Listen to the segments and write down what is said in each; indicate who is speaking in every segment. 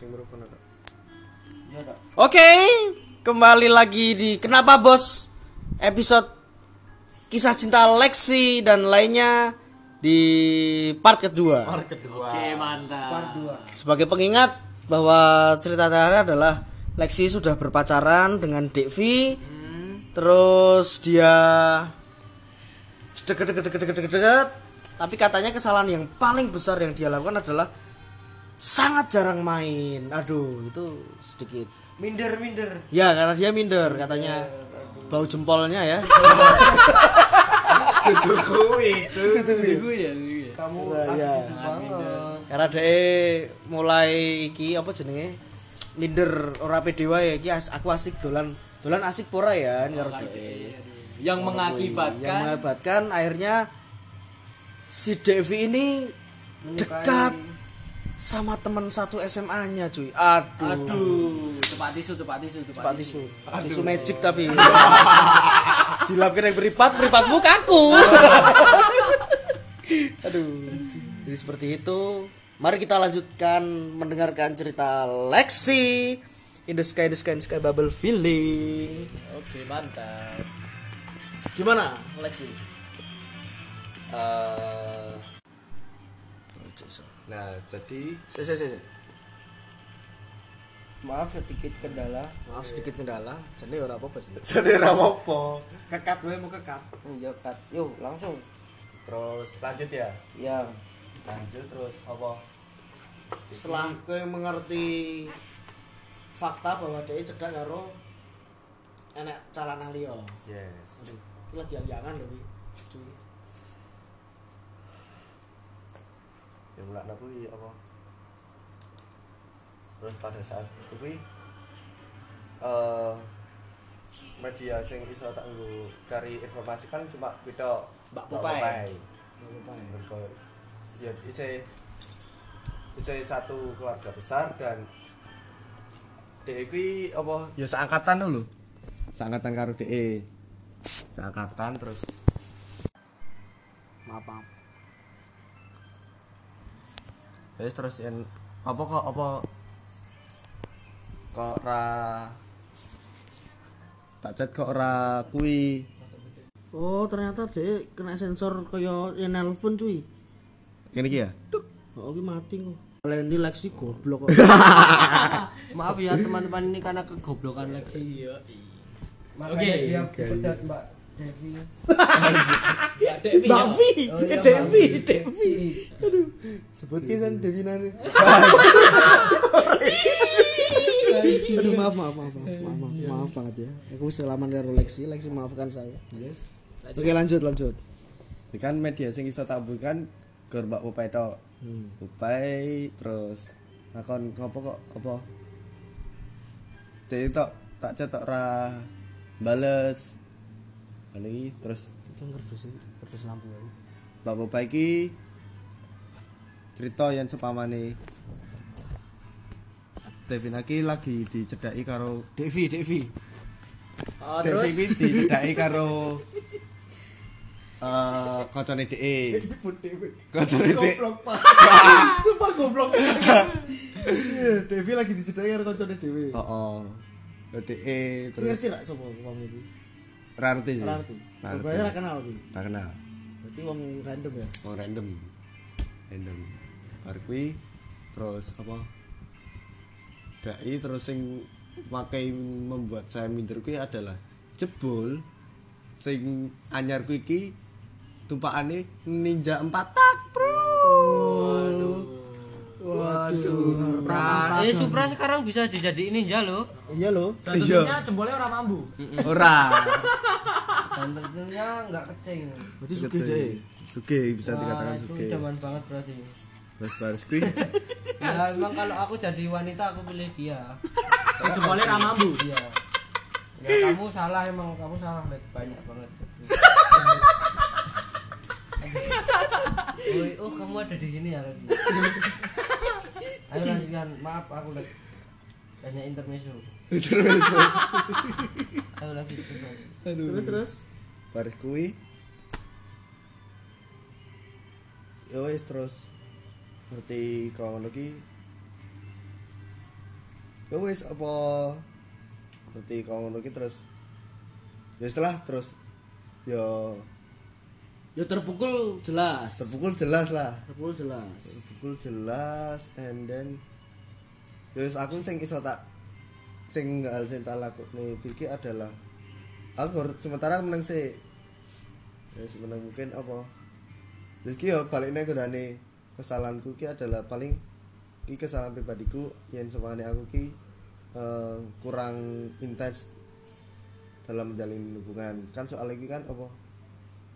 Speaker 1: Iya.
Speaker 2: Oke, kembali lagi di Kenapa Bos episode kisah cinta Lexi dan lainnya di part kedua.
Speaker 3: Part kedua.
Speaker 4: Oke, mantap.
Speaker 1: Part 2.
Speaker 2: Sebagai pengingat bahwa cerita terakhir adalah Lexi sudah berpacaran dengan Devi, terus dia deket deket deket deket deket, tapi katanya kesalahan yang paling besar yang dia lakukan adalah sangat jarang main. Aduh, itu sedikit
Speaker 1: Minder, minder.
Speaker 2: Ya karena dia minder katanya bau jempolnya ya.
Speaker 3: Itu.
Speaker 4: Gue ya, ya.
Speaker 1: Kamu
Speaker 2: Nah,
Speaker 1: banget.
Speaker 2: karena dia mulai iki apa jenenge minder ora pede wae iki as- aku asik dolan dolan asik pora ya karo dhek.
Speaker 4: Yang
Speaker 2: Yang
Speaker 4: mengakibatkan
Speaker 2: mengakibatkan akhirnya si Devi ini dekat sama teman satu SMA-nya cuy. Aduh.
Speaker 4: Aduh, cepat tisu, cepat tisu,
Speaker 2: Cepat tisu. Tisu magic tapi. Dilapin yang beripat, beripatmu kaku. Aduh. Jadi seperti itu. Mari kita lanjutkan mendengarkan cerita Lexi in the sky, in the sky, in the sky bubble feeling.
Speaker 4: Oke, mantap.
Speaker 2: Gimana Lexi?
Speaker 3: Eh, nah, jadi
Speaker 2: Si, si, si, si.
Speaker 1: Maaf sedikit kendala.
Speaker 2: Maaf sedikit kendala. Jadi ora apa-apa sih.
Speaker 3: jadi rapopo.
Speaker 2: Kekat gue mau kekat.
Speaker 1: Iya, Kat. Yuk, langsung.
Speaker 3: Terus lanjut ya.
Speaker 1: Ya.
Speaker 3: Lanjut terus apa?
Speaker 2: setelah kowe mengerti fakta bahwa dia cedak karo enek calana liya.
Speaker 3: Yes.
Speaker 2: Aduh, iki lagi yang-yangan lho iki. Cuy.
Speaker 3: Ya mulai kuwi apa? Terus pada saat itu kuwi eh media sing iso tak nggo cari informasi kan cuma kita
Speaker 4: Mbak Pupai.
Speaker 3: Mergo ya isi isi satu keluarga besar dan DE kuwi apa ya seangkatan lho. Seangkatan karo DE. Seangkatan terus
Speaker 2: Maaf, maaf.
Speaker 3: Terus en apa kok apa kok ora tak chat kok ora kuwi
Speaker 2: Oh, ternyata dia kena sensor kaya yang nelpon cuy.
Speaker 3: ngene iki ya
Speaker 2: Oh, iki mati kok. Leni Lexi goblok kok.
Speaker 1: Maaf ya teman-teman ini karena kegoblokan Lexi.
Speaker 4: Iya.
Speaker 1: Makanya
Speaker 4: Oke.
Speaker 1: dia pedat Mbak Devi.
Speaker 4: Devi.
Speaker 1: Oh, iya,
Speaker 2: Devi,
Speaker 1: Mbak
Speaker 2: Devi. Aduh, sebut kisan Devi nane. Aduh, maaf, maaf, maaf, maaf, maaf, maaf, maaf banget ya. Aku selaman karo Lexi, Lexi maafkan saya.
Speaker 3: yes
Speaker 2: Oke, lanjut, lanjut.
Speaker 3: Ini kan media sing iso tak bukan ke Mbak Upai tok
Speaker 2: Hmm.
Speaker 3: Upai terus nakon ngopo kok apa Dek tok tak chat tok ora bales Ini terus
Speaker 2: Kan kerdus kerdus lampu ae.
Speaker 3: Mbak Upai iki cerita yang sepamane Devin iki lagi dicedaki karo
Speaker 2: Devi, Devi.
Speaker 4: Oh, terus
Speaker 3: iki dicedaki karo eh kancane DE. Kancane DE.
Speaker 2: Sumpah goblok. Devi lagi dicedai karo kancane Dewi.
Speaker 3: Heeh. DE terus
Speaker 2: Ngerti gak sapa wong iki?
Speaker 3: Ora ngerti. sih.
Speaker 2: Ora ngerti.
Speaker 3: Ora ngerti.
Speaker 2: Berarti ora kenal iki.
Speaker 3: Ora kenal.
Speaker 2: Berarti wong random ya.
Speaker 3: Oh random. Random. Bar kuwi terus apa? Dai terus sing makai membuat saya minder kuwi adalah jebul sing anyar kuwi iki tumpakane ninja 4 tak, Bro. Waduh.
Speaker 1: Supra, eh Supra sekarang bisa dijadiin ninja loh.
Speaker 2: Iya loh.
Speaker 4: dan tentunya jempolnya orang mambu.
Speaker 3: Ora.
Speaker 1: Dan tentunya nggak kecing.
Speaker 2: Berarti sugih deh.
Speaker 3: Sugih bisa dikatakan
Speaker 1: itu
Speaker 3: sugih.
Speaker 1: idaman banget berarti.
Speaker 3: Terus baris kuwi
Speaker 1: Ya memang kalau aku jadi wanita aku pilih dia.
Speaker 4: Jempolnya orang mambu.
Speaker 1: Iya. Ya kamu salah emang kamu salah banyak banget. oh, oh kamu ada di sini ya lagi. Ayo lanjutkan. Maaf aku lagi hanya intermezzo. Ayo lagi terus lagi.
Speaker 2: Terus terus.
Speaker 3: baris ya wis terus. Ngerti kalau ki. Ya wis apa? Ngerti ngono ki terus. Ya setelah terus. Ya
Speaker 2: Ya terpukul jelas.
Speaker 3: terpukul jelas lah.
Speaker 2: Terpukul jelas.
Speaker 3: terpukul jelas and then ya wis aku sing iso tak sing hal sing tak lakoni. Iki adalah aku harus sementara menang sih. Ya wis menang mungkin apa? Terus ki yo baliknya gunane kesalahanku ki adalah paling ki kesalahan pribadiku yang semane aku ki eh, kurang intens dalam menjalin hubungan. Kan soal iki kan apa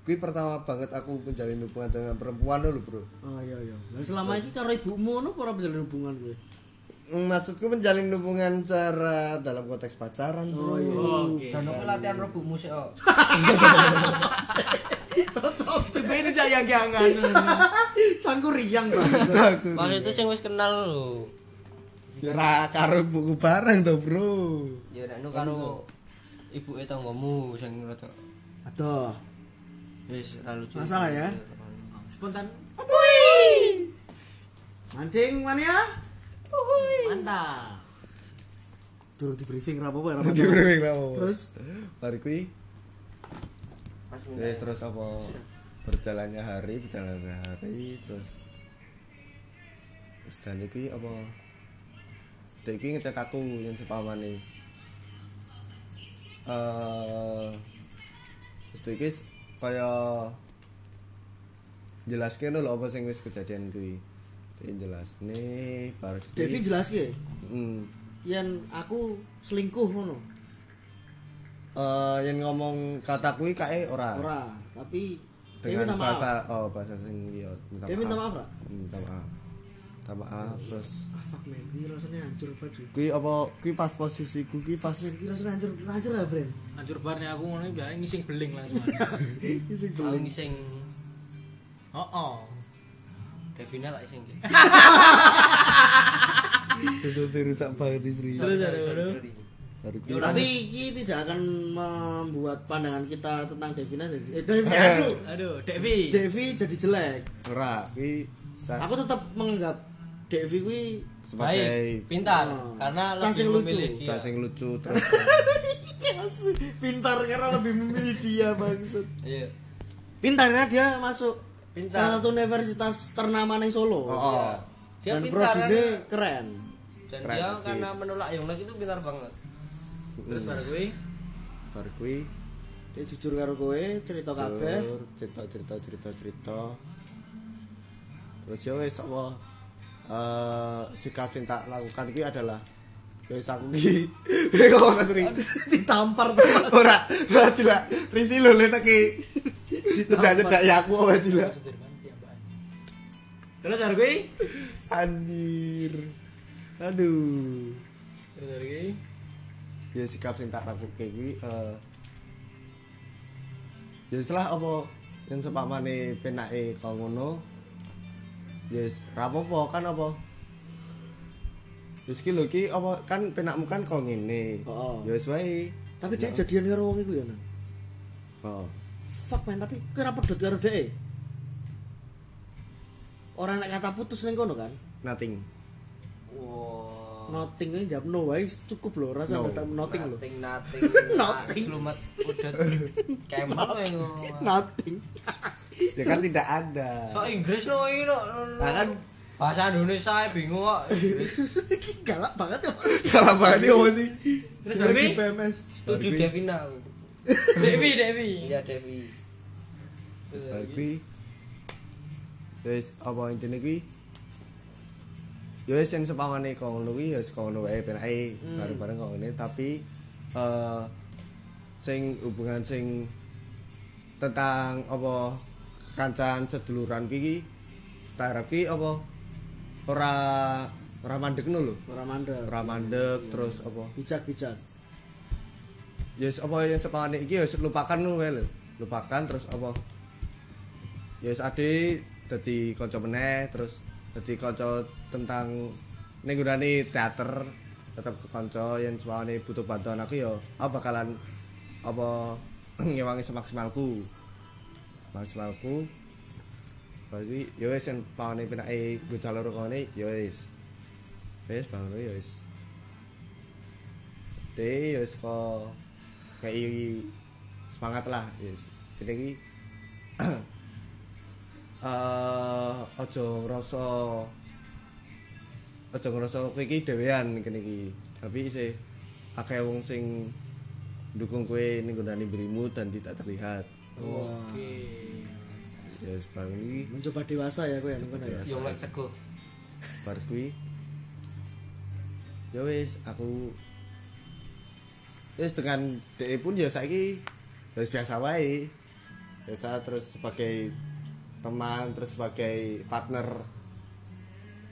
Speaker 3: Kui pertama banget aku menjalin hubungan dengan perempuan dulu bro
Speaker 2: Oh iya iya. Lah selama ini karo ibumu apa ora menjalin hubungan kowe?
Speaker 3: Mm, Maksudku menjalin hubungan secara dalam konteks pacaran bro
Speaker 2: Oh, iya.
Speaker 4: Oke.
Speaker 1: Jangan kowe latihan rebu musik kok.
Speaker 4: Tipe ini jangan jangan.
Speaker 2: Sangku riang, Bang.
Speaker 1: Maksudnya sing wis kenal lho.
Speaker 3: Kira karo buku bareng tuh bro
Speaker 1: Ya nu karo ibuke tanggamu sing rada
Speaker 2: Aduh.
Speaker 1: Lucu.
Speaker 2: Masalah ya?
Speaker 4: Spontan.
Speaker 2: Mancing mania?
Speaker 4: Mantap.
Speaker 2: Durung di briefing ra apa-apa, ra apa-apa.
Speaker 3: Diurung lah apa.
Speaker 2: Terus
Speaker 3: Hari kui
Speaker 1: Pas
Speaker 3: ya terus apa berjalannya hari berjalannya hari terus terus dan iki apa Dek iki ngecek aku yang sepamane eh terus iki kaya jelaskan lho apa sing wis kejadian kuwi Dek jelas nih baru
Speaker 2: Devi jelaske
Speaker 3: hmm.
Speaker 2: yen aku selingkuh ngono.
Speaker 3: Eh, yang ngomong kata kuwi kae ora
Speaker 2: Ora, tapi
Speaker 3: dengan
Speaker 2: minta maaf.
Speaker 3: bahasa oh bahasa sing iya minta
Speaker 2: Dia minta maaf, Ra?
Speaker 3: minta maaf minta maaf terus
Speaker 2: fuck man, ini rasanya hancur baju.
Speaker 3: kuwi apa kuwi pas posisiku kuwi pas
Speaker 2: Ini rasanya hancur, hancur ya, Bren?
Speaker 4: Hancur nih aku ngono biar ngising beling lah cuma.
Speaker 1: Aku ngising
Speaker 4: Oh oh.
Speaker 1: Devina tak ising.
Speaker 3: itu rusak banget istri
Speaker 4: Terus
Speaker 3: kuwi
Speaker 2: Tapi ini tidak akan membuat pandangan kita tentang Devina jadi eh, Devi, aduh,
Speaker 4: Aduh, Devi.
Speaker 2: Devi jadi jelek.
Speaker 3: ora
Speaker 2: Aku tetap menganggap Devi kuwi
Speaker 3: sebagai
Speaker 1: Baik, pintar
Speaker 2: Oh.
Speaker 1: karena
Speaker 2: Cacing
Speaker 1: lebih
Speaker 2: lucu.
Speaker 1: memilih dia.
Speaker 3: cacing lucu terus
Speaker 2: pintar karena lebih memilih dia maksud.
Speaker 1: Iya.
Speaker 2: Pintar karena dia masuk
Speaker 1: Pintar.
Speaker 2: salah satu universitas ternama di Solo.
Speaker 3: oh, oh.
Speaker 1: Dia
Speaker 2: Dan
Speaker 1: pintar karena-
Speaker 2: keren.
Speaker 1: dan
Speaker 3: Keren,
Speaker 1: dia
Speaker 3: oke.
Speaker 1: karena menolak Yonglek itu pintar banget.
Speaker 4: Terus baru gue.
Speaker 3: baru kuwi
Speaker 2: Dia jujur karo kowe, cerita kabeh.
Speaker 3: jujur, cerita cerita cerita cerita terus ya wis apa eh sikap sing tak lakukan iki adalah ya wis aku iki kok gak sering
Speaker 2: Ditampar teman.
Speaker 3: ora ora tidak risi lho le teki tidak tidak ya aku apa tidak
Speaker 4: Terus baru gue.
Speaker 3: anjir. Aduh.
Speaker 4: Terus baru gue.
Speaker 3: ya sikap sing tak lakukan kuwi eh ya setelah apa yang sepamane penake kau ngono yes rapopo kan apa Wis ki lho ki apa kan penakmu kan kau ngene.
Speaker 2: Oh.
Speaker 3: Ya wis wae.
Speaker 2: Tapi dia jadian karo wong iku ya. Nan?
Speaker 3: Oh.
Speaker 2: Fuck man, tapi kira pedot karo dhek. Orang nek kata putus ning kono kan.
Speaker 3: Nothing.
Speaker 1: Wow.
Speaker 2: Nothing ae jawab no wae cukup lho rasa
Speaker 3: No.
Speaker 2: kata nothing lho.
Speaker 1: Nothing, nothing,
Speaker 2: Nothing.
Speaker 1: Slumet udah kemal
Speaker 2: Nothing.
Speaker 3: Ya kan tidak ada.
Speaker 1: So Inggris no ini.
Speaker 3: Nah, kan
Speaker 1: bahasa Indonesia saya bingung kok.
Speaker 2: Galak banget ya.
Speaker 3: kalau banget apa sih?
Speaker 4: Terus gue.
Speaker 2: PMS.
Speaker 1: Setuju Devina.
Speaker 4: Devi, Devi.
Speaker 1: Iya Devi.
Speaker 3: Kuwi wis apa intine kuwi ya wis yang sepamane kau ngono kuwi ya ngono wae penake bareng-bareng kau ngene tapi eh sing hubungan sing tentang apa kancan seduluran ki tak harap ki apa? Ora ora mandekno lho.
Speaker 2: Ora mandek.
Speaker 3: ora mandek terus apa?
Speaker 2: Bijak-bijak.
Speaker 3: ya wis apa yang sepamane iki ya lupakan lho wae lho. Lupakan terus apa? Ya wis ade dadi kanca meneh terus dadi kanca tentang ning nggone teater tetep kanca yang sepamane butuh bantuan aku ya aku bakalan apa ngewangi semaksimalku maksimalku berarti ya wis yang pamane penake bocah loro kene ya wis. Wis baru ya wis. Deh ya wis kok kayak semangat lah yes jadi iki eh aja ngrasa aja ngrasa kowe iki dhewean tapi isih akeh wong sing dukung kowe ning nggonane berimu dan tidak terlihat
Speaker 4: Oke.
Speaker 3: ya sekarang ini
Speaker 2: mencoba dewasa ya kowe ya ngono ya.
Speaker 4: Yo lek teguh.
Speaker 3: baris kuwi ya wis aku wis dengan DE pun ya saiki wis biasa wae. Biasa terus sebagai teman terus sebagai partner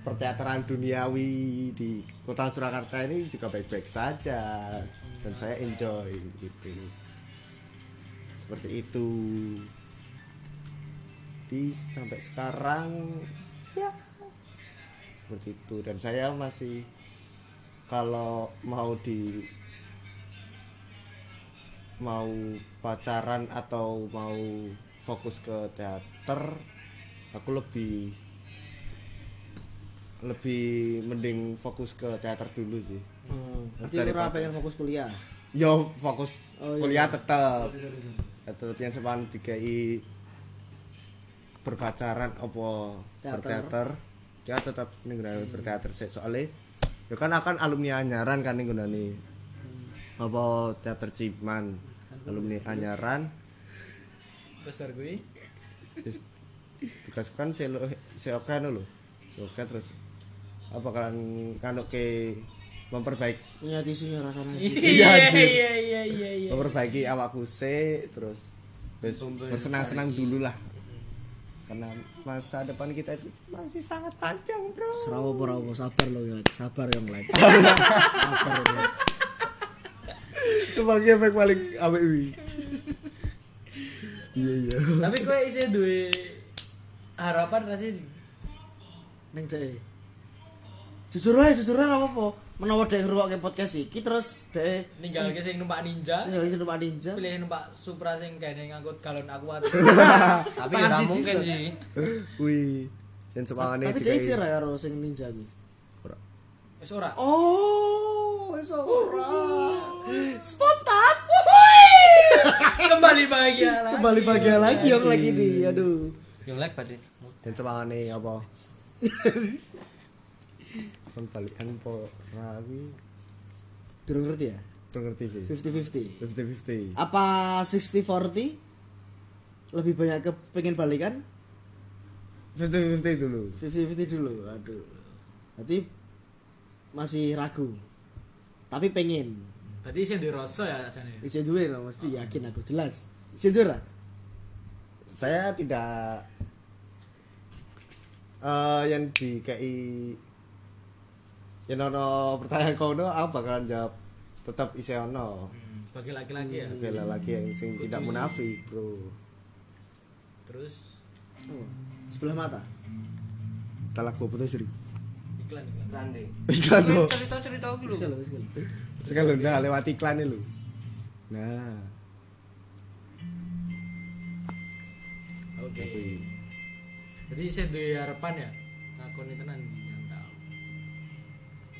Speaker 3: perteateran duniawi di kota Surakarta ini juga baik-baik saja. Dan saya enjoy gitu seperti itu. Di sampai sekarang ya seperti itu. Dan saya masih kalau mau di mau pacaran atau mau fokus ke teater aku lebih lebih mending fokus ke teater dulu sih.
Speaker 2: Hmm, berarti
Speaker 3: Daripada-
Speaker 2: ora pengen fokus kuliah.
Speaker 3: yo fokus
Speaker 2: Oh, iya.
Speaker 3: kuliah tetap tetap yang sepan dikai berpacaran apa
Speaker 2: Teater.
Speaker 3: berteater. Ya tetap ning nggone berteater sih soalnya ya kan akan alumni anyaran kan ning nggone apa teater Ciman alumni anyaran.
Speaker 4: Terus bar kuwi?
Speaker 3: Terus tugas kan si si oke lho. Si oke terus. Apa kan kanuk ke memperbaiki
Speaker 2: Punya tisunya rasanya.
Speaker 3: Iya, Ji.
Speaker 4: iya iya iya iya.
Speaker 3: memperbaiki awakku sih terus bersenang-senang dulu lah karena masa depan kita itu masih sangat panjang bro
Speaker 2: Serawo perawo sabar lo ya, sabar yang lain. sabar ya.
Speaker 3: itu bagi efek paling awet wi iya iya
Speaker 4: Tapi kowe isih duwe harapan ra sih?
Speaker 2: Neng deh. Jujur aja, jujur aja apa-apa. Menawa dhek ngrungokke podcast iki terus dhek
Speaker 4: Ninggalke sing numpak ninja.
Speaker 2: ya iso numpak ninja.
Speaker 4: Pilih numpak Supra sing gane ngangkut galon aqua.
Speaker 1: Tapi ora mungkin sih.
Speaker 3: wih yang sepangane
Speaker 2: Tapi dhek cer ya karo sing ninja iki.
Speaker 4: Wis ora.
Speaker 2: Oh, wis ora. Spontan.
Speaker 4: Kembali bahagia lagi.
Speaker 2: Kembali bahagia lagi yang lagi nih. Aduh.
Speaker 1: Lek berarti.
Speaker 3: yang sepangane apa kan balikan po rawi
Speaker 2: Durung ngerti ya?
Speaker 3: Belum ngerti sih
Speaker 2: 50-50.
Speaker 3: 50-50
Speaker 2: Apa 60-40? Lebih banyak ke pengen balikan?
Speaker 3: 50-50 dulu
Speaker 2: 50-50 dulu. Aduh. Berarti masih ragu. Tapi pengen.
Speaker 4: Berarti isih duwe rasa ya jane.
Speaker 2: Isi duwe no, mesti yakin aku jelas. Isi duwe
Speaker 3: saya tidak eh yang di KI yang ono pertanyaan kau no apa bakalan jawab tetap isi ono
Speaker 4: Hmm, sebagai laki-laki ya.
Speaker 3: Lah lagi yang sing tidak munafik bro
Speaker 4: Terus
Speaker 2: Oh, sebelah mata.
Speaker 3: tak laku apa tuh sih
Speaker 4: iklan iklan.
Speaker 1: Rande.
Speaker 3: iklan tuh
Speaker 1: aku.
Speaker 2: Wis kalau, wis kalau.
Speaker 3: sekarang udah lewat iklan lu nah
Speaker 4: Oke.
Speaker 3: tapi
Speaker 4: Jadi duwe harapan ya. Ngakoni tenan.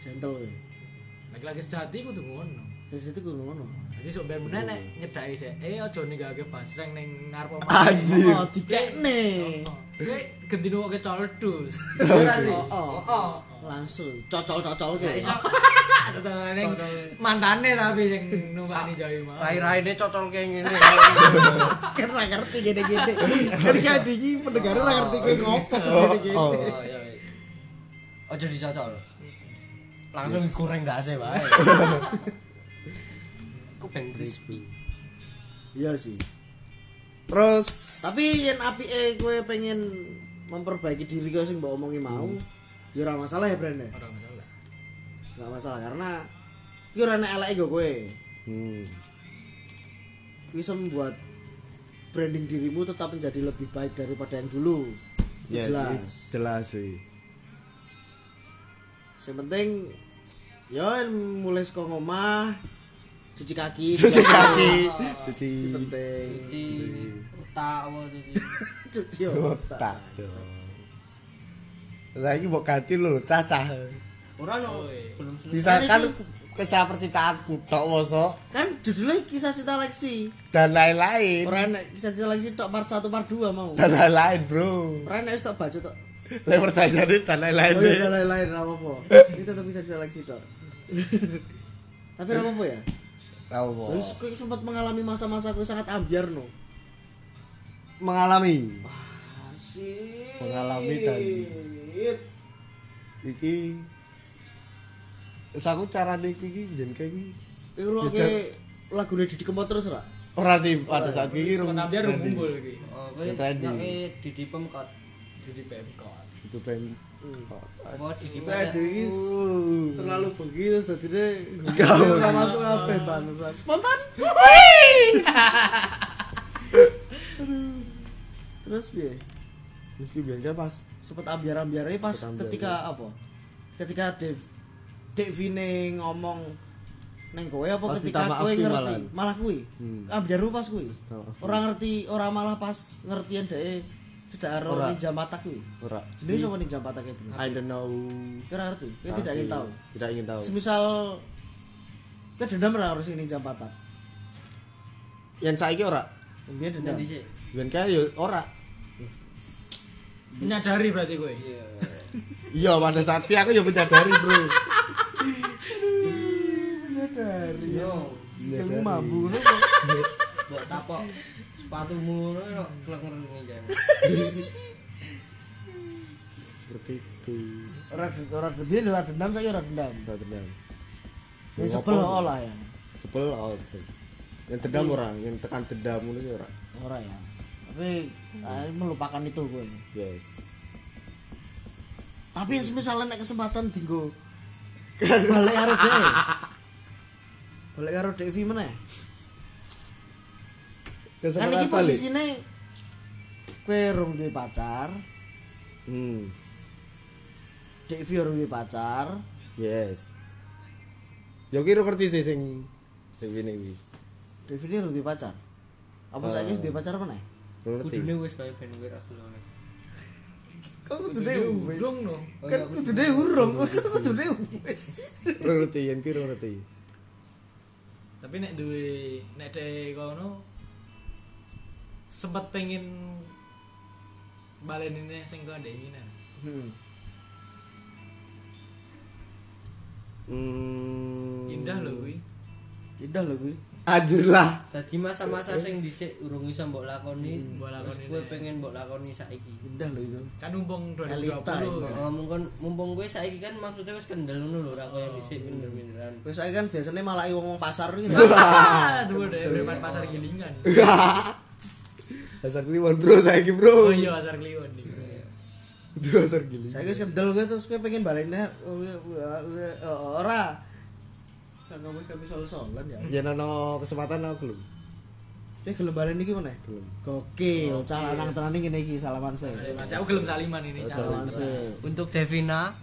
Speaker 2: Gentle we.
Speaker 4: Laki-laki sejati kudu ngono.
Speaker 2: Wis itu kudu ngono.
Speaker 4: Jadi sok ben meneh nek nyedaki dhek, eh aja ninggalke basreng ning ngarep omah.
Speaker 3: Anjir.
Speaker 2: Oh, dikekne.
Speaker 4: Kowe ganti nuwoke coldus. Ora sih.
Speaker 2: Oh, oh.
Speaker 4: Oh.
Speaker 2: Langsung cocol-cocol
Speaker 4: Gak
Speaker 2: ke.
Speaker 4: iso. Ning mantane tapi sing numpani Jawi mah.
Speaker 1: Rai-raine cocol kayak ngene.
Speaker 2: Kan ora ngerti gede-gede. Kan iki pendengar ora ngerti kowe ngopo gede-gede.
Speaker 3: oh
Speaker 4: Oh ya wis.
Speaker 1: Ojo dicocol. Langsung goreng dase wae. Ku ben crispy.
Speaker 2: Iya sih.
Speaker 3: terus
Speaker 2: Tapi yen apike kowe pengen memperbaiki diri kowe sing mbok omongi mau, ya ora masalah ya Brand.
Speaker 4: Ora masalah.
Speaker 2: Enggak masalah karena iki ora eleke go kowe.
Speaker 3: hmm.
Speaker 2: Bisa membuat branding dirimu tetap menjadi lebih baik daripada yang dulu.
Speaker 3: ya
Speaker 2: Jelas.
Speaker 3: sih jelas sih
Speaker 2: Yang penting ya mulai saka ngomah cuci kaki,
Speaker 3: cuci kaki cuci
Speaker 2: penting.
Speaker 1: Cuci otak cuci.
Speaker 2: Cuci
Speaker 3: otak dong lagi mau ganti lo cacah
Speaker 1: Ora no.
Speaker 4: Oh, iya.
Speaker 1: Belum selesai.
Speaker 3: Bisa kan kisah percintaanku tok mosok
Speaker 2: Kan judulnya kisah cinta Lexi.
Speaker 3: dan lain-lain.
Speaker 2: Ora enek kisah cinta Lexi tok part 1 part 2 mau.
Speaker 3: Dan lain-lain, Bro.
Speaker 2: Ora enek wis tok baca tok.
Speaker 3: Lah pertanyaan dan lain-lain.
Speaker 2: Oh iya dan lain-lain ora apa-apa. Ini tetap bisa Lexi tok. Tapi ora apa-apa ya.
Speaker 3: Tahu po.
Speaker 2: Terus sempat mengalami masa-masa kowe sangat ambiar no.
Speaker 3: Mengalami
Speaker 2: Asik.
Speaker 3: Mengalami dan- iki aku carane iki iki biyen kayak iki.
Speaker 2: Kowe ngrungokke lagu Didi Kempot terus ora?
Speaker 3: Ora sih pada saat iki
Speaker 4: Sempat
Speaker 3: rum-
Speaker 4: ambiar
Speaker 3: trending.
Speaker 4: rumbul iki.
Speaker 1: Oh, kowe
Speaker 3: Yang trending.
Speaker 1: nyoke Didi Pemkot.
Speaker 4: Jadi Pemkot.
Speaker 3: Itu pem.
Speaker 1: Apa Didi
Speaker 2: Kowe ada
Speaker 1: Pemkot?
Speaker 2: terlalu begitu
Speaker 3: Gaul.
Speaker 2: ora masuk kabeh bangsat. Spontan. Terus piye?
Speaker 3: Terus biyen kayak pas
Speaker 2: Sempet ambiar-ambiarnya pas
Speaker 3: ambiar,
Speaker 2: ketika apa? Ketika Dev Dev Vine ngomong neng kowe apa
Speaker 3: Pas
Speaker 2: ketika kowe ngerti
Speaker 3: malahan.
Speaker 2: malah kuwi
Speaker 3: Hmm.
Speaker 2: ambiarmu pas kuwi
Speaker 3: Oh.
Speaker 2: ora ngerti ora malah pas ngertian dhek cedak karo
Speaker 3: Ora.
Speaker 2: ninja mata kuwi
Speaker 3: ora.
Speaker 2: jenenge sapa ninja mata kuwi bener
Speaker 3: I don't know.
Speaker 2: Kowe ora ngerti kowe tidak ingin tahu
Speaker 3: Tidak ingin tahu.
Speaker 2: semisal kowe dendam ora harus ninja mata
Speaker 3: Yang saiki ora.
Speaker 2: Biyen dendam
Speaker 1: Nanti sih.
Speaker 3: Biyen kayak yo ora.
Speaker 4: Menyadari berarti gue.
Speaker 1: Iya.
Speaker 3: Iya pada saat aku yo menyadari, Bro.
Speaker 1: Yo,
Speaker 2: Kamu mampu ngono
Speaker 1: mbok tapok sepatumu ngono kok klenger ini.
Speaker 3: Seperti itu.
Speaker 2: ora ora biyen ora dendam saya ora dendam
Speaker 3: Ora dendam.
Speaker 2: ya sebel olah ya
Speaker 3: Sebel sebel. Yang dendam orang, yang tekan dendam ngono ya ora.
Speaker 2: ora ya tapi saya melupakan itu gue
Speaker 3: Yes.
Speaker 2: tapi yang semisal nek kesempatan dinggo balik karo dhek balik karo dhek Vi meneh kan iki posisine kowe rung duwe pacar
Speaker 3: Hmm.
Speaker 2: dhek Vi rung duwe pacar
Speaker 3: Yes. Yo kira ngerti sih sing sing ini iki.
Speaker 2: dhek Vi rung duwe pacar apa
Speaker 3: Eh.
Speaker 2: saiki wis duwe pacar meneh
Speaker 3: Ngerti.
Speaker 1: Kudune wis bae ben kowe ra gelem.
Speaker 2: kok
Speaker 4: Kudune urung no.
Speaker 2: kan kudune urung kudune wis
Speaker 3: Ngerti, yang kira ngerti.
Speaker 4: Tapi nek duwe nek dek kono sempet pengen balen ini sing kok ndek ini nah.
Speaker 2: hmm.
Speaker 3: Hmm.
Speaker 4: Indah loh kuwi.
Speaker 2: indah lho kuwi
Speaker 3: Anjir lah.
Speaker 1: Dadi masa-masa sing dhisik urung iso mbok lakoni,
Speaker 4: Mbok lakoni
Speaker 1: kowe
Speaker 4: nih.
Speaker 1: pengen mbok lakoni saiki.
Speaker 2: indah lho itu
Speaker 4: Kan mumpung
Speaker 2: Elita
Speaker 4: 2020.
Speaker 2: ini.
Speaker 4: kan.
Speaker 1: Oh, mumpung mumpung kowe saiki kan maksudnya wis kendel ngono lho, ora koyo dhisik minder-minderan.
Speaker 2: Wis saiki kan biasanya malah wong-wong pasar iki.
Speaker 4: Tuh deh depan pasar gilingan.
Speaker 3: Dasar kliwon bro saiki bro.
Speaker 4: Oh iya pasar kliwon nih.
Speaker 3: Dasar gili.
Speaker 2: Saiki wis kendel kowe terus kowe pengen baliknya ora. Kan ngomong kami soal-soalan ya.
Speaker 3: Ya nono kesempatan aku belum.
Speaker 2: Kowe gelem balen iki meneh?
Speaker 3: Belum.
Speaker 2: Gokil, cara nang tenane ngene iki salaman se.
Speaker 4: Saya gelem saliman ini
Speaker 2: Salaman se.
Speaker 1: Untuk Devina,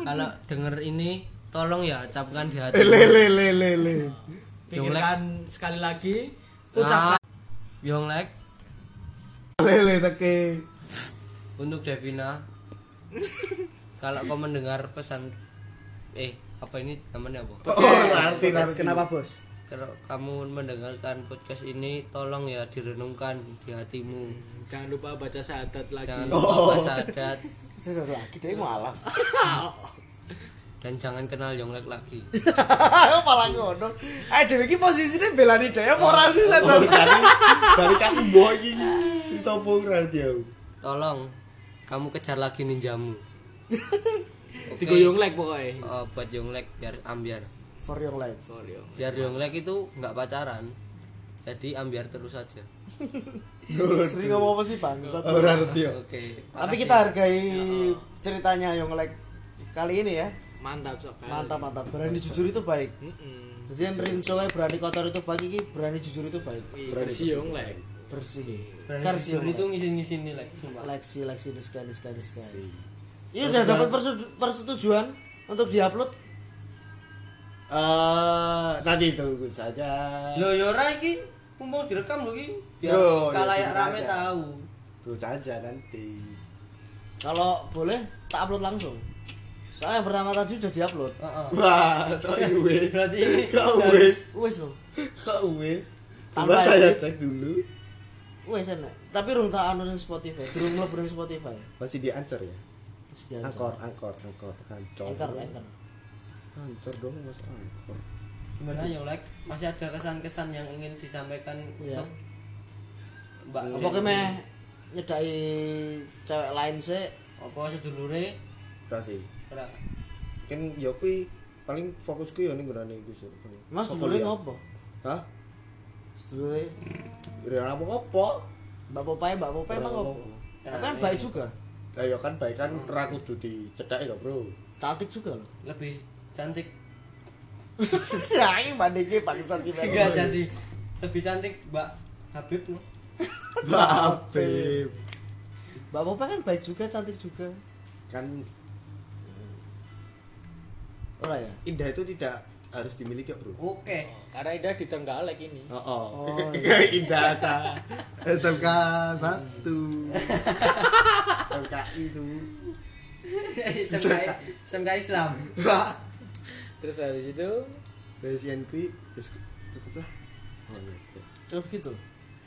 Speaker 1: kalau denger ini tolong ya ucapkan di hati.
Speaker 3: Le le le le le.
Speaker 4: Pikirkan sekali lagi
Speaker 1: Ucap
Speaker 4: ucap
Speaker 1: Yonglek
Speaker 3: Le le teke.
Speaker 1: untuk Devina. kalau kau mendengar pesan eh apa ini namanya apa?
Speaker 3: Oh, nanti nanti.
Speaker 2: kenapa, Bos?
Speaker 1: Kalau kamu mendengarkan podcast ini tolong ya direnungkan di hatimu.
Speaker 4: jangan lupa baca syahadat lagi.
Speaker 1: Jangan lupa sadat
Speaker 2: Saya lagi dhewe mualaf.
Speaker 1: dan jangan kenal Yonglek lagi.
Speaker 2: Malah ngono. Eh dhewe iki posisine belani dhewe apa ora sih San?
Speaker 3: Dari dari kaki boy iki. Cerita pura dia.
Speaker 1: Tolong kamu kejar lagi ninjamu. Oke.
Speaker 4: Digoyong like pokoknya.
Speaker 1: Oh, buat Yonglek biar ambiar.
Speaker 2: For life.
Speaker 4: Oh, iya.
Speaker 1: Biar Yonglek itu nggak pacaran. Jadi ambiar terus saja.
Speaker 2: Sering ngomong apa sih bangsat?
Speaker 3: Ora ngerti ya.
Speaker 1: Oke.
Speaker 2: Tapi kita hargai ceritanya Yonglek kali ini ya.
Speaker 4: Mantap sok.
Speaker 2: Mantap mantap. Berani jujur itu baik.
Speaker 4: Heeh.
Speaker 2: Jadi yang Rinso kayak berani kotor itu baik iki berani jujur itu baik.
Speaker 4: Versi yang like.
Speaker 2: Bersih.
Speaker 1: Versi itu ngisi-ngisi nih like. sumpah.
Speaker 2: Lexi Lexi di sekali sekali sekali. Ini sudah dapat persetu- persetujuan untuk diupload.
Speaker 3: Eh, nanti tunggu saja.
Speaker 1: Loh ya ora iki mumpung direkam lho iki. Biar
Speaker 3: Oh, ya,
Speaker 1: kalayak rame
Speaker 3: aja.
Speaker 1: tahu
Speaker 3: Terus aja nanti.
Speaker 2: Kalau boleh tak upload langsung. Soalnya yang pertama tadi udah diupload.
Speaker 1: Heeh.
Speaker 3: Wah, kok wis.
Speaker 1: Berarti
Speaker 3: Kok wis.
Speaker 2: Wes loh.
Speaker 3: Kok wis.
Speaker 2: Tambah
Speaker 3: Coba saya cek dulu.
Speaker 2: Wes enak. Tapi rung tak anu Spotify, durung mlebu ning Spotify.
Speaker 3: Masih di Anchor ya?
Speaker 2: Masih diancam.
Speaker 3: Angkor, angkor, angkor, ancor.
Speaker 2: Anchor, anchor.
Speaker 3: Ancor dong, Mas Angkor.
Speaker 1: gimana ya like masih ada kesan-kesan yang ingin disampaikan
Speaker 2: Iya.
Speaker 1: untuk Mbak
Speaker 2: Apa ki meh nyedai cewek lain sih?
Speaker 1: apa sedulure
Speaker 3: Ora sih.
Speaker 1: ora
Speaker 3: Kan ya kuwi paling fokusku ya ning ngrene iku sih.
Speaker 2: Mas
Speaker 3: Apa
Speaker 2: dulure
Speaker 3: ya?
Speaker 2: ngopo?
Speaker 3: Hah?
Speaker 2: Sedulure
Speaker 3: Ya apa apa?
Speaker 2: Mbak Popai, Mbak Popai emang ngopo?
Speaker 1: Ya,
Speaker 2: Tapi kan
Speaker 1: iya.
Speaker 2: baik juga.
Speaker 3: Lah ya kan baik kan ora kudu dicedhaki ya, Bro.
Speaker 2: Cantik juga loh.
Speaker 1: lebih cantik
Speaker 2: Ya ini bandingnya bangsat kita.
Speaker 1: enggak jadi lebih cantik Mbak Habib loh
Speaker 3: Babib.
Speaker 2: Mbak Popai kan baik juga, cantik juga.
Speaker 3: Kan
Speaker 2: Ora ya?
Speaker 3: indah itu tidak harus dimiliki, ya, Bro.
Speaker 1: oke
Speaker 5: Karena Ida di Trenggalek ini.
Speaker 3: Oh, oh.
Speaker 2: Oh,
Speaker 3: indah ta. SMK 1. SMKI itu.
Speaker 1: SMK SMK Islam
Speaker 3: Wah.
Speaker 5: Terus habis itu
Speaker 3: Dari kuwi wis cukup lah. Oh, iya.
Speaker 2: Terus gitu.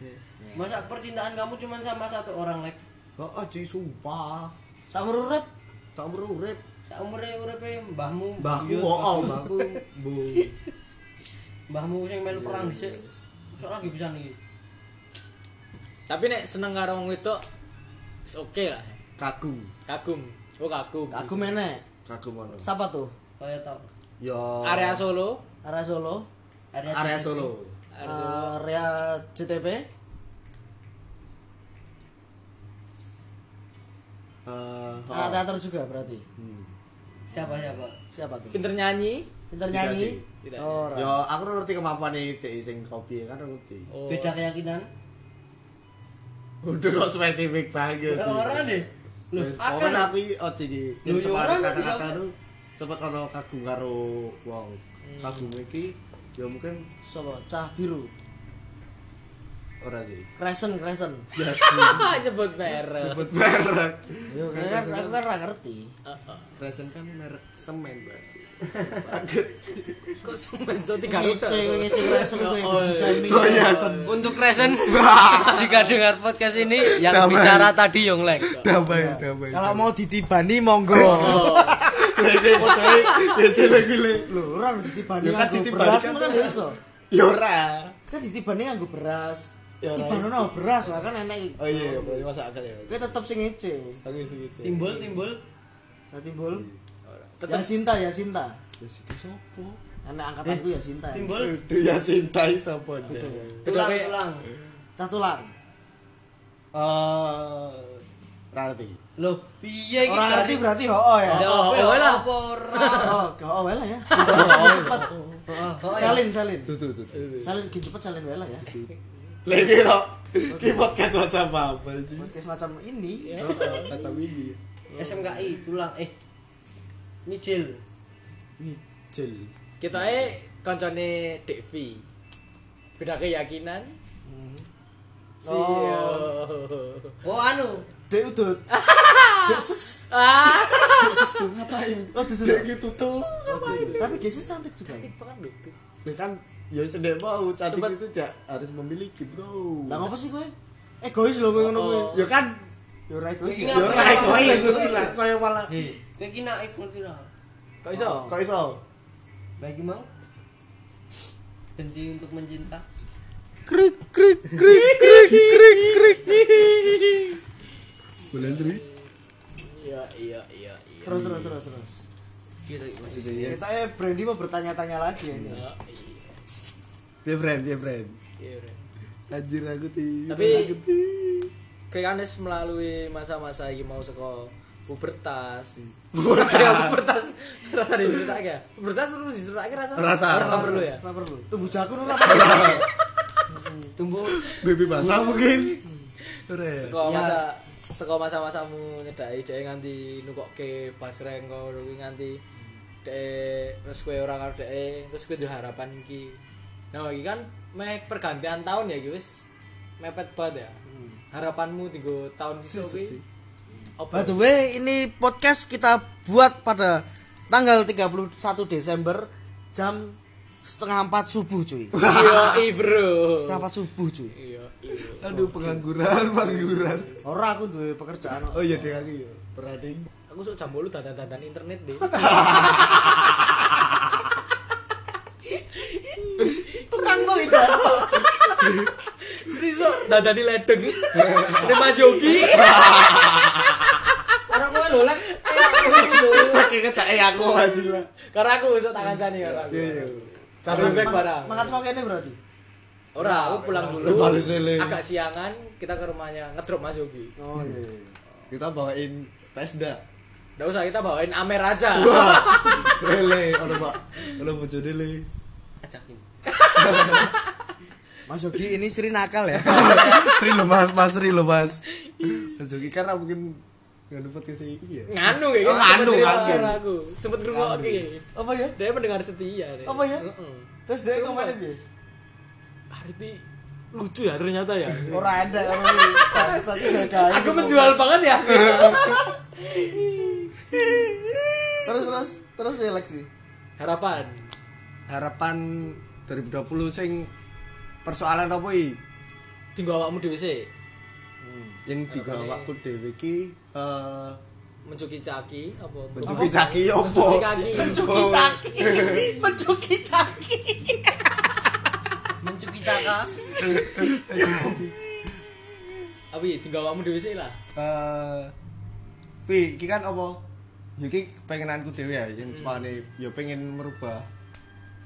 Speaker 3: Yes.
Speaker 1: Masa percintaan kamu cuma sama satu orang like
Speaker 3: Oh, oh, cuy, sumpah.
Speaker 2: Sama urip
Speaker 3: Campur urip.
Speaker 1: seumurnya uripe mbahmu
Speaker 3: Mbahku, oh, oh, mbahku, bu.
Speaker 1: mbahmu sing melu perang dhisik sok lagi bisa nih
Speaker 5: tapi nek seneng karo wong wedok oke lah.
Speaker 3: Kagum.
Speaker 5: Kagum. Oh kagum.
Speaker 2: Aku menek.
Speaker 3: Kagum ono.
Speaker 2: Siapa tuh?
Speaker 1: kaya tau
Speaker 3: Yo.
Speaker 5: Area Solo.
Speaker 2: Area Solo.
Speaker 1: area,
Speaker 3: area
Speaker 1: JTP.
Speaker 3: Solo.
Speaker 5: Area Solo.
Speaker 2: Area JTP.
Speaker 3: Eh,
Speaker 2: Anak
Speaker 3: oh.
Speaker 2: teater juga berarti.
Speaker 3: Hmm.
Speaker 1: siapa siapa
Speaker 2: Siapa tuh?
Speaker 5: Pinter nyanyi.
Speaker 2: Pinter nyanyi.
Speaker 5: Tidak.
Speaker 2: Oh, ora.
Speaker 3: Yo, aku ngerti kemampuan nih dek sing kopi kan ngerti.
Speaker 5: Oh.
Speaker 1: beda keyakinan
Speaker 3: Udah kok spesifik banget.
Speaker 1: orang deh Loh, akan
Speaker 3: aku ojo iki.
Speaker 1: Ya orang
Speaker 3: kata-kata itu sempat ono kagum karo wong. Kagum iki ya mungkin
Speaker 2: Sopo? Cah biru.
Speaker 3: Ora sih.
Speaker 2: Crescent, Crescent.
Speaker 3: Ya.
Speaker 5: Nyebut merek.
Speaker 3: Sebut merek.
Speaker 2: Yo, kan aku kan ora ngerti.
Speaker 3: Crescent kan merek semen berarti.
Speaker 5: Kok semen tuh tiga roda.
Speaker 2: ngece Crescent tuh yang
Speaker 5: Oh,
Speaker 2: desain
Speaker 3: So ya
Speaker 1: untuk Resen jika dengar podcast ini yang bicara tadi Yonglek
Speaker 3: damai damai.
Speaker 2: Kalau mau ditibani monggo.
Speaker 3: lagi fotoe ya jelek gile.
Speaker 2: Lho, ora ditibani
Speaker 3: Ya kan
Speaker 2: nganggo
Speaker 3: ditibani
Speaker 2: beras
Speaker 3: kan
Speaker 2: kan
Speaker 3: ora.
Speaker 2: iso.
Speaker 3: Ya ora.
Speaker 2: Kan ditibani nganggo beras.
Speaker 3: Ya, ora.
Speaker 2: Tibanono beras lah kan enek.
Speaker 3: Oh iya, berarti masa akal ya.
Speaker 2: Kowe tetep sing ngece.
Speaker 3: Aku sih gitu.
Speaker 1: timbul timbul
Speaker 2: Saya timbul.
Speaker 5: Tetep
Speaker 2: Ya Sinta ya Sinta.
Speaker 3: Ya sih sopo?
Speaker 2: Anak angkatanku ya Sinta. ya.
Speaker 1: timbul
Speaker 3: ya sintai sapa deh.
Speaker 1: tulang tulang
Speaker 2: Cah tulang.
Speaker 3: Eh Rarti.
Speaker 1: loh piye
Speaker 2: Orang ngerti berarti oh ya.
Speaker 1: oh,
Speaker 5: Oh,
Speaker 1: oh,
Speaker 5: lah.
Speaker 1: apa ora
Speaker 2: Oh, gak oh lah ya. Cepet.
Speaker 1: oh, ya.
Speaker 2: Salin, salin. Salin ki cepet salin wae lah ya.
Speaker 3: Lagi kok. Ki podcast macam apa sih?
Speaker 2: Podcast macam ini.
Speaker 3: Oh, Macam ini.
Speaker 1: SMKI tulang eh Mijil
Speaker 3: Mijil.
Speaker 5: kita eh koncone Devi. Beda keyakinan. Si.
Speaker 1: oh anu
Speaker 2: Dek udut. Dek ses.
Speaker 5: Ah.
Speaker 3: Terus tuh ngapain?
Speaker 2: Oh, tuh, tuh,
Speaker 3: Kayak
Speaker 2: tuh.
Speaker 3: gitu tuh.
Speaker 2: Tapi dia ses cantik juga.
Speaker 5: Kan lucu.
Speaker 3: Ya kan ya sedek mau cantik
Speaker 5: Sempet-
Speaker 3: itu tidak harus memiliki, Bro.
Speaker 2: Lah ngapa sih kowe? Egois lho kowe ngono kowe.
Speaker 5: Oh.
Speaker 3: Ya kan
Speaker 2: Ya ora egois.
Speaker 1: Ini
Speaker 2: ya.
Speaker 3: ya
Speaker 1: apa?
Speaker 3: ora egois. Saya malah
Speaker 1: kayak kena naif ngerti lah
Speaker 5: Kok iso?
Speaker 3: kok iso?
Speaker 1: bagi mau benci untuk mencinta
Speaker 3: Krik krik krik krik krik krik. Boleh sih.
Speaker 5: Iya, iya, iya, iya.
Speaker 2: Terus terus terus terus.
Speaker 1: gitu maksudnya
Speaker 3: Iya.
Speaker 2: Kita eh Brandy mau bertanya-tanya lagi ini.
Speaker 5: Iya, iya.
Speaker 3: Dia friend, dia friend.
Speaker 5: Iya, Ren.
Speaker 3: Anjir aku ti.
Speaker 5: Tapi-
Speaker 3: aku ti.
Speaker 5: Kayak kan melalui masa-masa iki mau saka pubertas.
Speaker 3: Pubertas.
Speaker 5: Pubertas. Rasa diceritake ya. Pubertas perlu diceritake rasa.
Speaker 3: Rasa.
Speaker 5: Ora perlu ya.
Speaker 2: Ora perlu. Tumbuh jakun ora
Speaker 1: tumbuh
Speaker 3: Baby basah mungkin. Ora. ya?
Speaker 5: Masa saka masa-masamu nyedaki dhek nganti nukokke basreng kok nganti dhek terus kowe ora karo dhek terus kowe duwe harapan iki. Nah, iki kan meh pergantian tahun ya wis mepet banget ya. Harapanmu tiga tahun sisa kuwi.
Speaker 2: By the way, ini podcast kita buat pada tanggal 31 Desember jam setengah empat subuh cuy.
Speaker 5: Iya, bro.
Speaker 2: Setengah empat subuh cuy.
Speaker 5: Iya, iya.
Speaker 3: Aduh pengangguran, pengangguran.
Speaker 2: Orang aku duwe pekerjaan.
Speaker 3: Oh iya deh aku ya. Perhatiin.
Speaker 5: Aku sok jam 8 dadan-dadan internet deh. Riso dadani ledeng. Ini Mas Yogi. Karena kowe lho lek.
Speaker 3: Pakai kecake aku aja lah.
Speaker 5: Karena aku untuk tak kancani karena aku.
Speaker 3: Iya.
Speaker 5: Karena break barang.
Speaker 2: Makan semua kene berarti.
Speaker 5: Ora, aku pulang dulu. Agak siangan kita ke rumahnya ngedrop Mas Yogi.
Speaker 2: Oh iya.
Speaker 3: Kita bawain Tesda.
Speaker 5: Nggak usah kita bawain Amer aja.
Speaker 3: Lele, ono Pak. Ono bojone le.
Speaker 1: ajakin
Speaker 2: Mas Yogi ini Sri nakal ya.
Speaker 3: Sri lo Mas, Mas Sri lo Mas. Mas Yogi karena mungkin nggak dapat ke sini iya.
Speaker 5: Nganu
Speaker 3: Oh, nganu,
Speaker 5: cerita
Speaker 3: nganu.
Speaker 5: karo aku. Sempet ngrungokke.
Speaker 2: Apa ya?
Speaker 5: Dia mendengar setia deh.
Speaker 2: Apa ya?
Speaker 5: Heeh.
Speaker 2: Terus dia ke mana?
Speaker 5: Hari ini lucu ya ternyata ya.
Speaker 2: Ora ada orang gagal.
Speaker 5: Aku menjual banget ya.
Speaker 2: Terus terus terus piye Lexi?
Speaker 5: Harapan.
Speaker 3: Harapan 2020 sing persoalan apa iki?
Speaker 5: Tinggal awakmu dhewe sih.
Speaker 3: Yang tiga waktu dhewe iki eh
Speaker 5: Mencuki caki apa?
Speaker 3: mencuci caki opo?
Speaker 5: Mencuci kaki.
Speaker 2: Mencuci caki. Mencuci caki.
Speaker 1: mencuci caka
Speaker 5: Apa ya tinggal awakmu dhewe sih lah.
Speaker 3: Eh Pi, iki kan apa? Ya iki pengenanku dhewe ya, yang sepane ya pengen merubah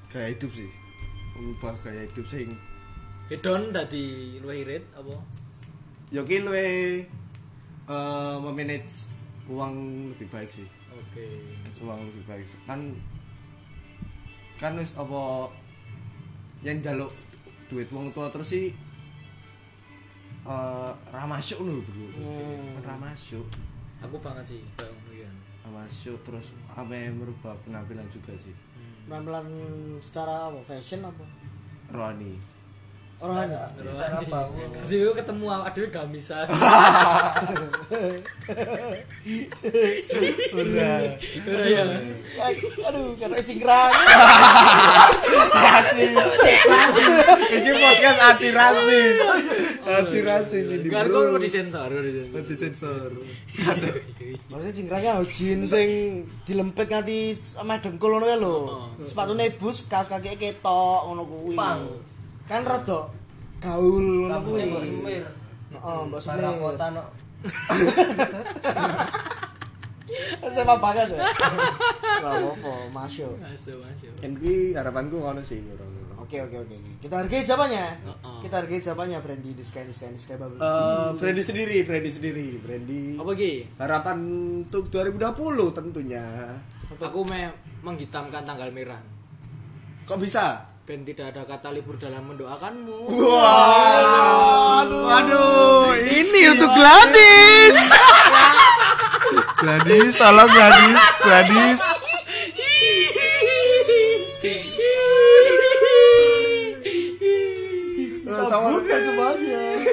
Speaker 3: gaya hidup sih. Merubah gaya hidup sing
Speaker 5: Hedon dadi luwih irit apa?
Speaker 3: ya ki eh memanage uang lebih baik sih.
Speaker 5: Oke.
Speaker 3: uang lebih baik kan kan wis apa yang jaluk duit uang tua terus sih eh ra masuk lho bro kan ra masuk
Speaker 5: Aku banget sih kayak ngono ya.
Speaker 3: ra masuk terus ame merubah penampilan juga sih
Speaker 2: Penampilan secara apa? Fashion apa?
Speaker 3: Roni
Speaker 2: Orang
Speaker 5: Jadi aku ketemu awak dhewe gamisan.
Speaker 3: udah
Speaker 5: Ora ya.
Speaker 2: Aduh, karena cingkrang.
Speaker 3: rasis ini podcast anti rasis anti rasis ini
Speaker 5: Kan kok disensor disensor.
Speaker 3: anti sensor
Speaker 2: Maksudnya cingkrangnya oh, jin sing dilempit nganti sama dengkul ngono lho. Sepatune bus, kaos kaki ketok ngono kuwi. Kan rada gaul ngono kuwi.
Speaker 1: Mbak Sumir
Speaker 2: Heeh, Mbak
Speaker 1: Para
Speaker 2: Sumir.
Speaker 1: kota no
Speaker 2: Sepak banget ya. Lah apa, masuk.
Speaker 5: Masuk masuk.
Speaker 3: yang ki harapanku ngono sih loro-loro
Speaker 2: Oke oke oke. oke. Kita hargai jawabannya.
Speaker 5: Heeh.
Speaker 2: Kita hargai jawabannya Brandy di Sky di Sky di Sky Bubble.
Speaker 3: Eh, Brandy sendiri, Brandy sendiri, Brandy.
Speaker 5: Apa ki?
Speaker 3: Harapan untuk 2020 tentunya.
Speaker 5: Aku me menghitamkan tanggal merah.
Speaker 3: Kok bisa?
Speaker 5: Ben tidak ada kata libur dalam mendoakanmu.
Speaker 3: Waduh, waduh,
Speaker 2: ini untuk Gladys.
Speaker 3: Gladys, tolong Gladys, Gladys.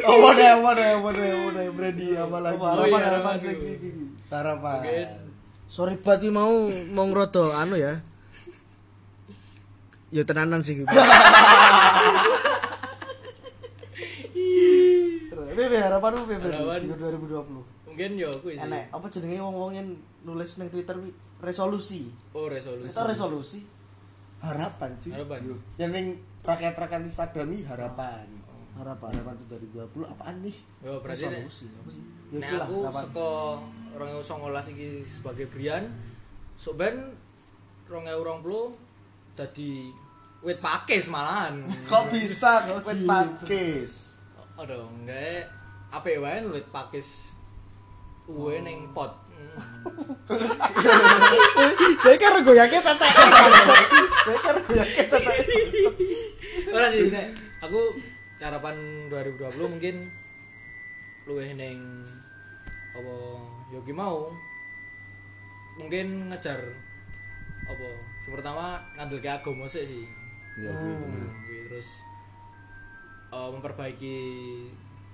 Speaker 3: Oh, mana, mana, mana, mana, Brandy, apa lagi?
Speaker 2: Harapan
Speaker 5: iya,
Speaker 2: harapan sing iki.
Speaker 3: Harapan.
Speaker 2: Sorry banget mau mau ngerodo anu ya. Ya tenanan sih. Bebe harapanmu Bebe
Speaker 5: Harapan.
Speaker 2: di 2020.
Speaker 5: Mungkin yo aku sih.
Speaker 2: Enek apa jenenge wong-wong yang nulis ning Twitter wi resolusi.
Speaker 5: Oh resolusi.
Speaker 2: Itu resolusi.
Speaker 3: Harapan sih.
Speaker 5: Harapan.
Speaker 3: Yang ning rakyat-rakyat Instagram ini harapan.
Speaker 2: Harapan.
Speaker 3: Harapan untuk 2020 apaan nih?
Speaker 5: Yo berarti nek
Speaker 2: apa sih? Ya
Speaker 5: nek aku saka 2019 iki sebagai Brian sok ben 2020 dadi wit pakis malahan.
Speaker 3: Kok bisa kok pakis?
Speaker 5: Aduh, enggak apik wae wit pakis uwe ning pot.
Speaker 2: Dia kan goyangnya tetek. Dia kan goyangnya tetek.
Speaker 5: Ora sih aku harapan 2020 mungkin luwih ning apa yogi mau mungkin ngejar apa yang pertama ngandel ke agama sih sih
Speaker 3: Iya, gitu.
Speaker 5: Kuwi, terus eh, memperbaiki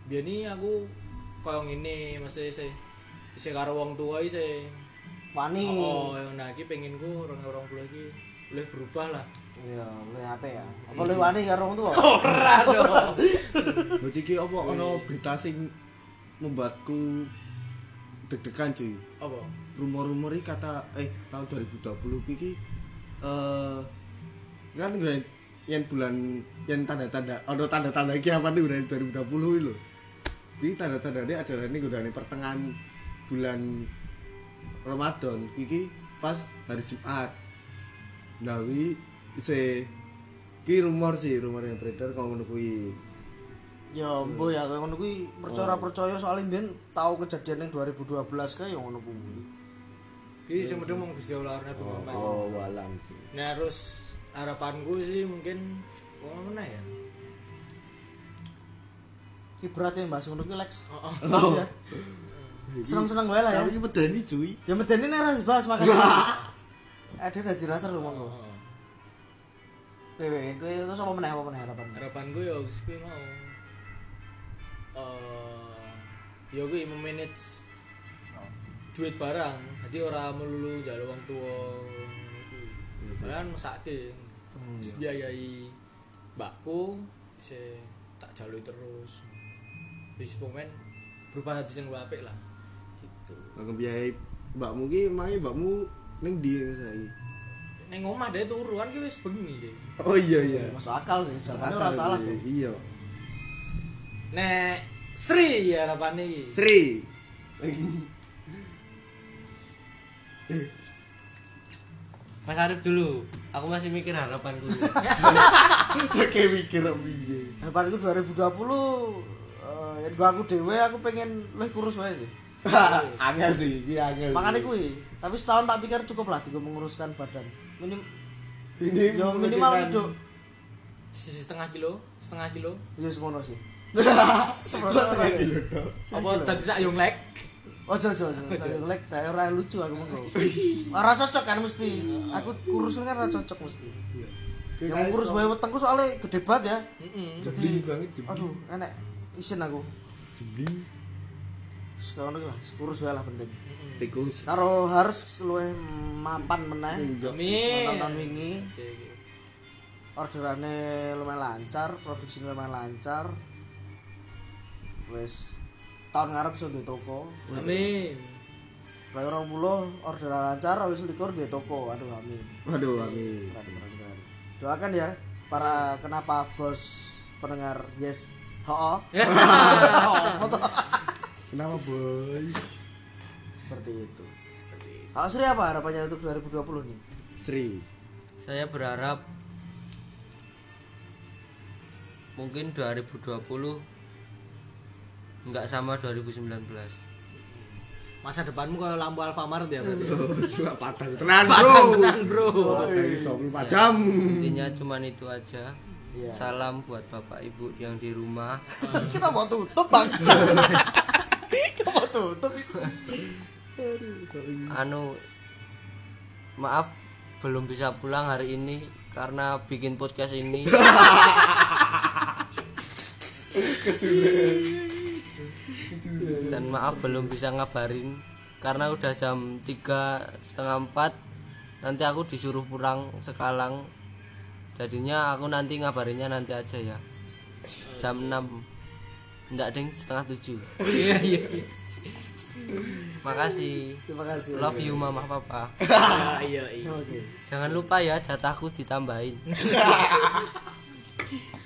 Speaker 5: biar ini aku koyo ngene mesti se se karo wong tua se
Speaker 2: Wani.
Speaker 5: oh yang nah iki penginku orang orang puluh iki boleh berubah lah
Speaker 2: Iya, lu apa ya? Apa lu wani karo wong tuwa?
Speaker 5: ora dong
Speaker 3: Lho iki apa ana berita sing membuatku deg-degan cuy.
Speaker 5: apa
Speaker 3: Rumor-rumor kata eh tahun 2020 iki eh kan yang bulan yang tanda-tanda ada tanda-tanda kiamat itu dari 2020 itu lho. Iki tanda-tandanya adalah ini udah pertengahan bulan Ramadan iki pas hari Jumat. Nah, wi se ki rumor sih, rumor yang beredar kalau ngono kuwi.
Speaker 2: Ya mbo ya kayak ngono kuwi percaya-percaya soalnya mbiyen tahu kejadian yang 2012 kae yang ngono kuwi.
Speaker 5: iki sing medheng mong Gusti Allah Nabi Muhammad
Speaker 3: Oh, walang sih.
Speaker 5: nah terus harapanku sih mungkin apa mana ya
Speaker 2: Ki berat ya Mbak ngono kuwi Lex.
Speaker 5: oh, oh.
Speaker 2: Iya. Seneng-seneng wae lah ya.
Speaker 3: Tapi medeni cuy.
Speaker 2: Ya medeni nek ora dibahas makanya. Ada udah dirasa rumah.
Speaker 5: Oh.
Speaker 2: Wewe, kowe terus apa meneh apa meneh harapan?
Speaker 5: harapanku ya wis kuwi mau. Eh ya kuwi memanage duit barang. Jadi ora melulu jalur wong tua mesake Terus biayai mbakku bisa tak jalui terus. Wis pemain sing luwih apik lah. Gitu.
Speaker 3: Nang biayai mbakmu ki mange mbakmu ning ndi saiki?
Speaker 5: neng omah deh turu kan ki wis bengi deh
Speaker 3: Oh iya iya.
Speaker 2: Masuk akal sih, jalannya ora salah kok.
Speaker 3: Iya.
Speaker 5: nek Sri ya harapannya iki
Speaker 3: Sri.
Speaker 1: Mas Arif dulu. Aku masih mikir harapanku.
Speaker 3: Oke mikir piye.
Speaker 2: Harapanku 2020 eh yen gua aku dhewe aku pengen luwih kurus wae sih.
Speaker 3: Angel sih, iki angel.
Speaker 2: Makanya kuwi, tapi setahun tak pikir cukup lah digo menguruskan badan. Minim
Speaker 3: ini
Speaker 2: yo minimal itu.
Speaker 5: sisi setengah kilo setengah kilo
Speaker 2: Ya semono sih.
Speaker 3: Setengah kilo
Speaker 5: apa tadi sak yung lek
Speaker 2: Ojo ojo ojo. Lek ta ora lucu aku mengko. Ora cocok kan mesti. Aku kurus kan ora cocok mesti. Yang kurus wae wetengku soalnya gede banget ya.
Speaker 5: Heeh.
Speaker 3: jebling banget.
Speaker 2: Aduh, enek isin aku. Sekarang lah, kurus wae lah penting.
Speaker 3: Tikus.
Speaker 2: Karo harus luwih mapan meneh.
Speaker 5: Amin.
Speaker 2: Nonton wingi orderane lumayan lancar, produksinya lumayan lancar. Wes tahun ngarep iso duwe toko.
Speaker 5: Amin.
Speaker 2: Rai orang puluh orderan lancar, wis likur duwe toko. Aduh amin.
Speaker 3: Waduh, amin.
Speaker 2: Keren, keren, keren. Doakan ya para kenapa bos pendengar yes. Ho.
Speaker 3: Kenapa, Boy?
Speaker 2: Seperti itu. Kalau Sri apa harapannya untuk 2020 nih?
Speaker 3: Sri.
Speaker 1: Saya berharap mungkin 2020 nggak sama 2019.
Speaker 5: Masa depanmu kalau lampu Alfamart ya berarti.
Speaker 3: Gila padang tenan,
Speaker 5: Padang
Speaker 3: Bro.
Speaker 5: tenan, Bro.
Speaker 3: Padang 24 jam.
Speaker 1: Intinya cuman itu aja.
Speaker 2: Iya.
Speaker 1: Salam buat Bapak Ibu yang di rumah.
Speaker 2: Kita mau tutup bangsa. Tutup bisa.
Speaker 1: Anu maaf belum bisa pulang hari ini karena bikin podcast ini. Dan maaf belum bisa ngabarin karena udah jam tiga setengah empat nanti aku disuruh pulang sekalang jadinya aku nanti ngabarinnya nanti aja ya jam 6 enggak ding setengah tujuh
Speaker 5: Iya, iya.
Speaker 1: Makasih
Speaker 2: Terima kasih.
Speaker 1: love you mama papa
Speaker 5: Iya, iya.
Speaker 2: Oke.
Speaker 1: jangan lupa ya jatahku ditambahin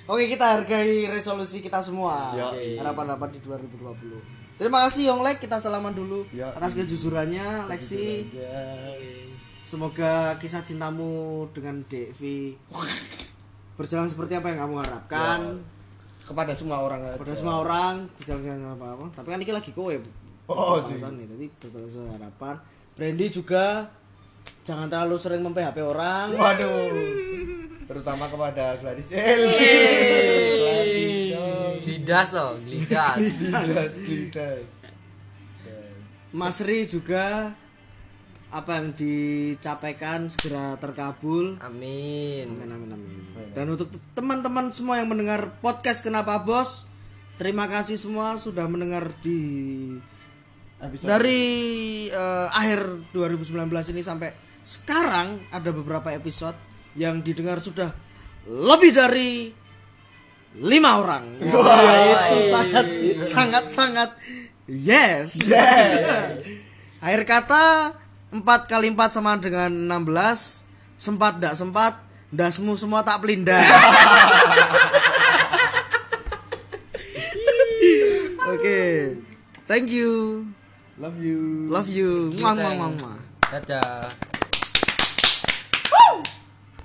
Speaker 2: Oke, kita hargai resolusi kita semua.
Speaker 3: Ya.
Speaker 2: Harapan-harapan di 2020. Terima kasih Yonglek, kita salaman dulu
Speaker 3: Ya.
Speaker 2: atas kejujurannya, Lexi. Semoga kisah cintamu dengan Devi berjalan seperti apa yang kamu harapkan.
Speaker 3: Kepada semua orang
Speaker 2: Pada semua orang berjalan dengan apa apa. Tapi kan ini lagi kowe.
Speaker 3: Oh,
Speaker 2: nih, jadi berjalan sesuai harapan. Brandy juga jangan terlalu sering mem-PHP orang.
Speaker 3: Waduh. Terutama kepada Gladys
Speaker 1: lidas loh lidas
Speaker 3: Gladys, Gladys.
Speaker 2: Mas Ri juga apa yang dicapaikan segera terkabul.
Speaker 1: amin
Speaker 2: Amin amin amin. Dan untuk teman-teman semua yang mendengar podcast Kenapa Bos, terima kasih semua sudah mendengar di
Speaker 3: Episode
Speaker 2: dari eh, akhir 2019 ini sampai sekarang ada beberapa episode yang didengar sudah lebih dari lima orang. Wah, itu sangat sangat sangat yes. Akhir kata 4 kali 4 sama dengan 16 Sempat tidak sempat Dasmu semua tak pelindas. Oke Thank you
Speaker 3: love you.
Speaker 2: Love you. Muah, muah, muah,
Speaker 1: dadah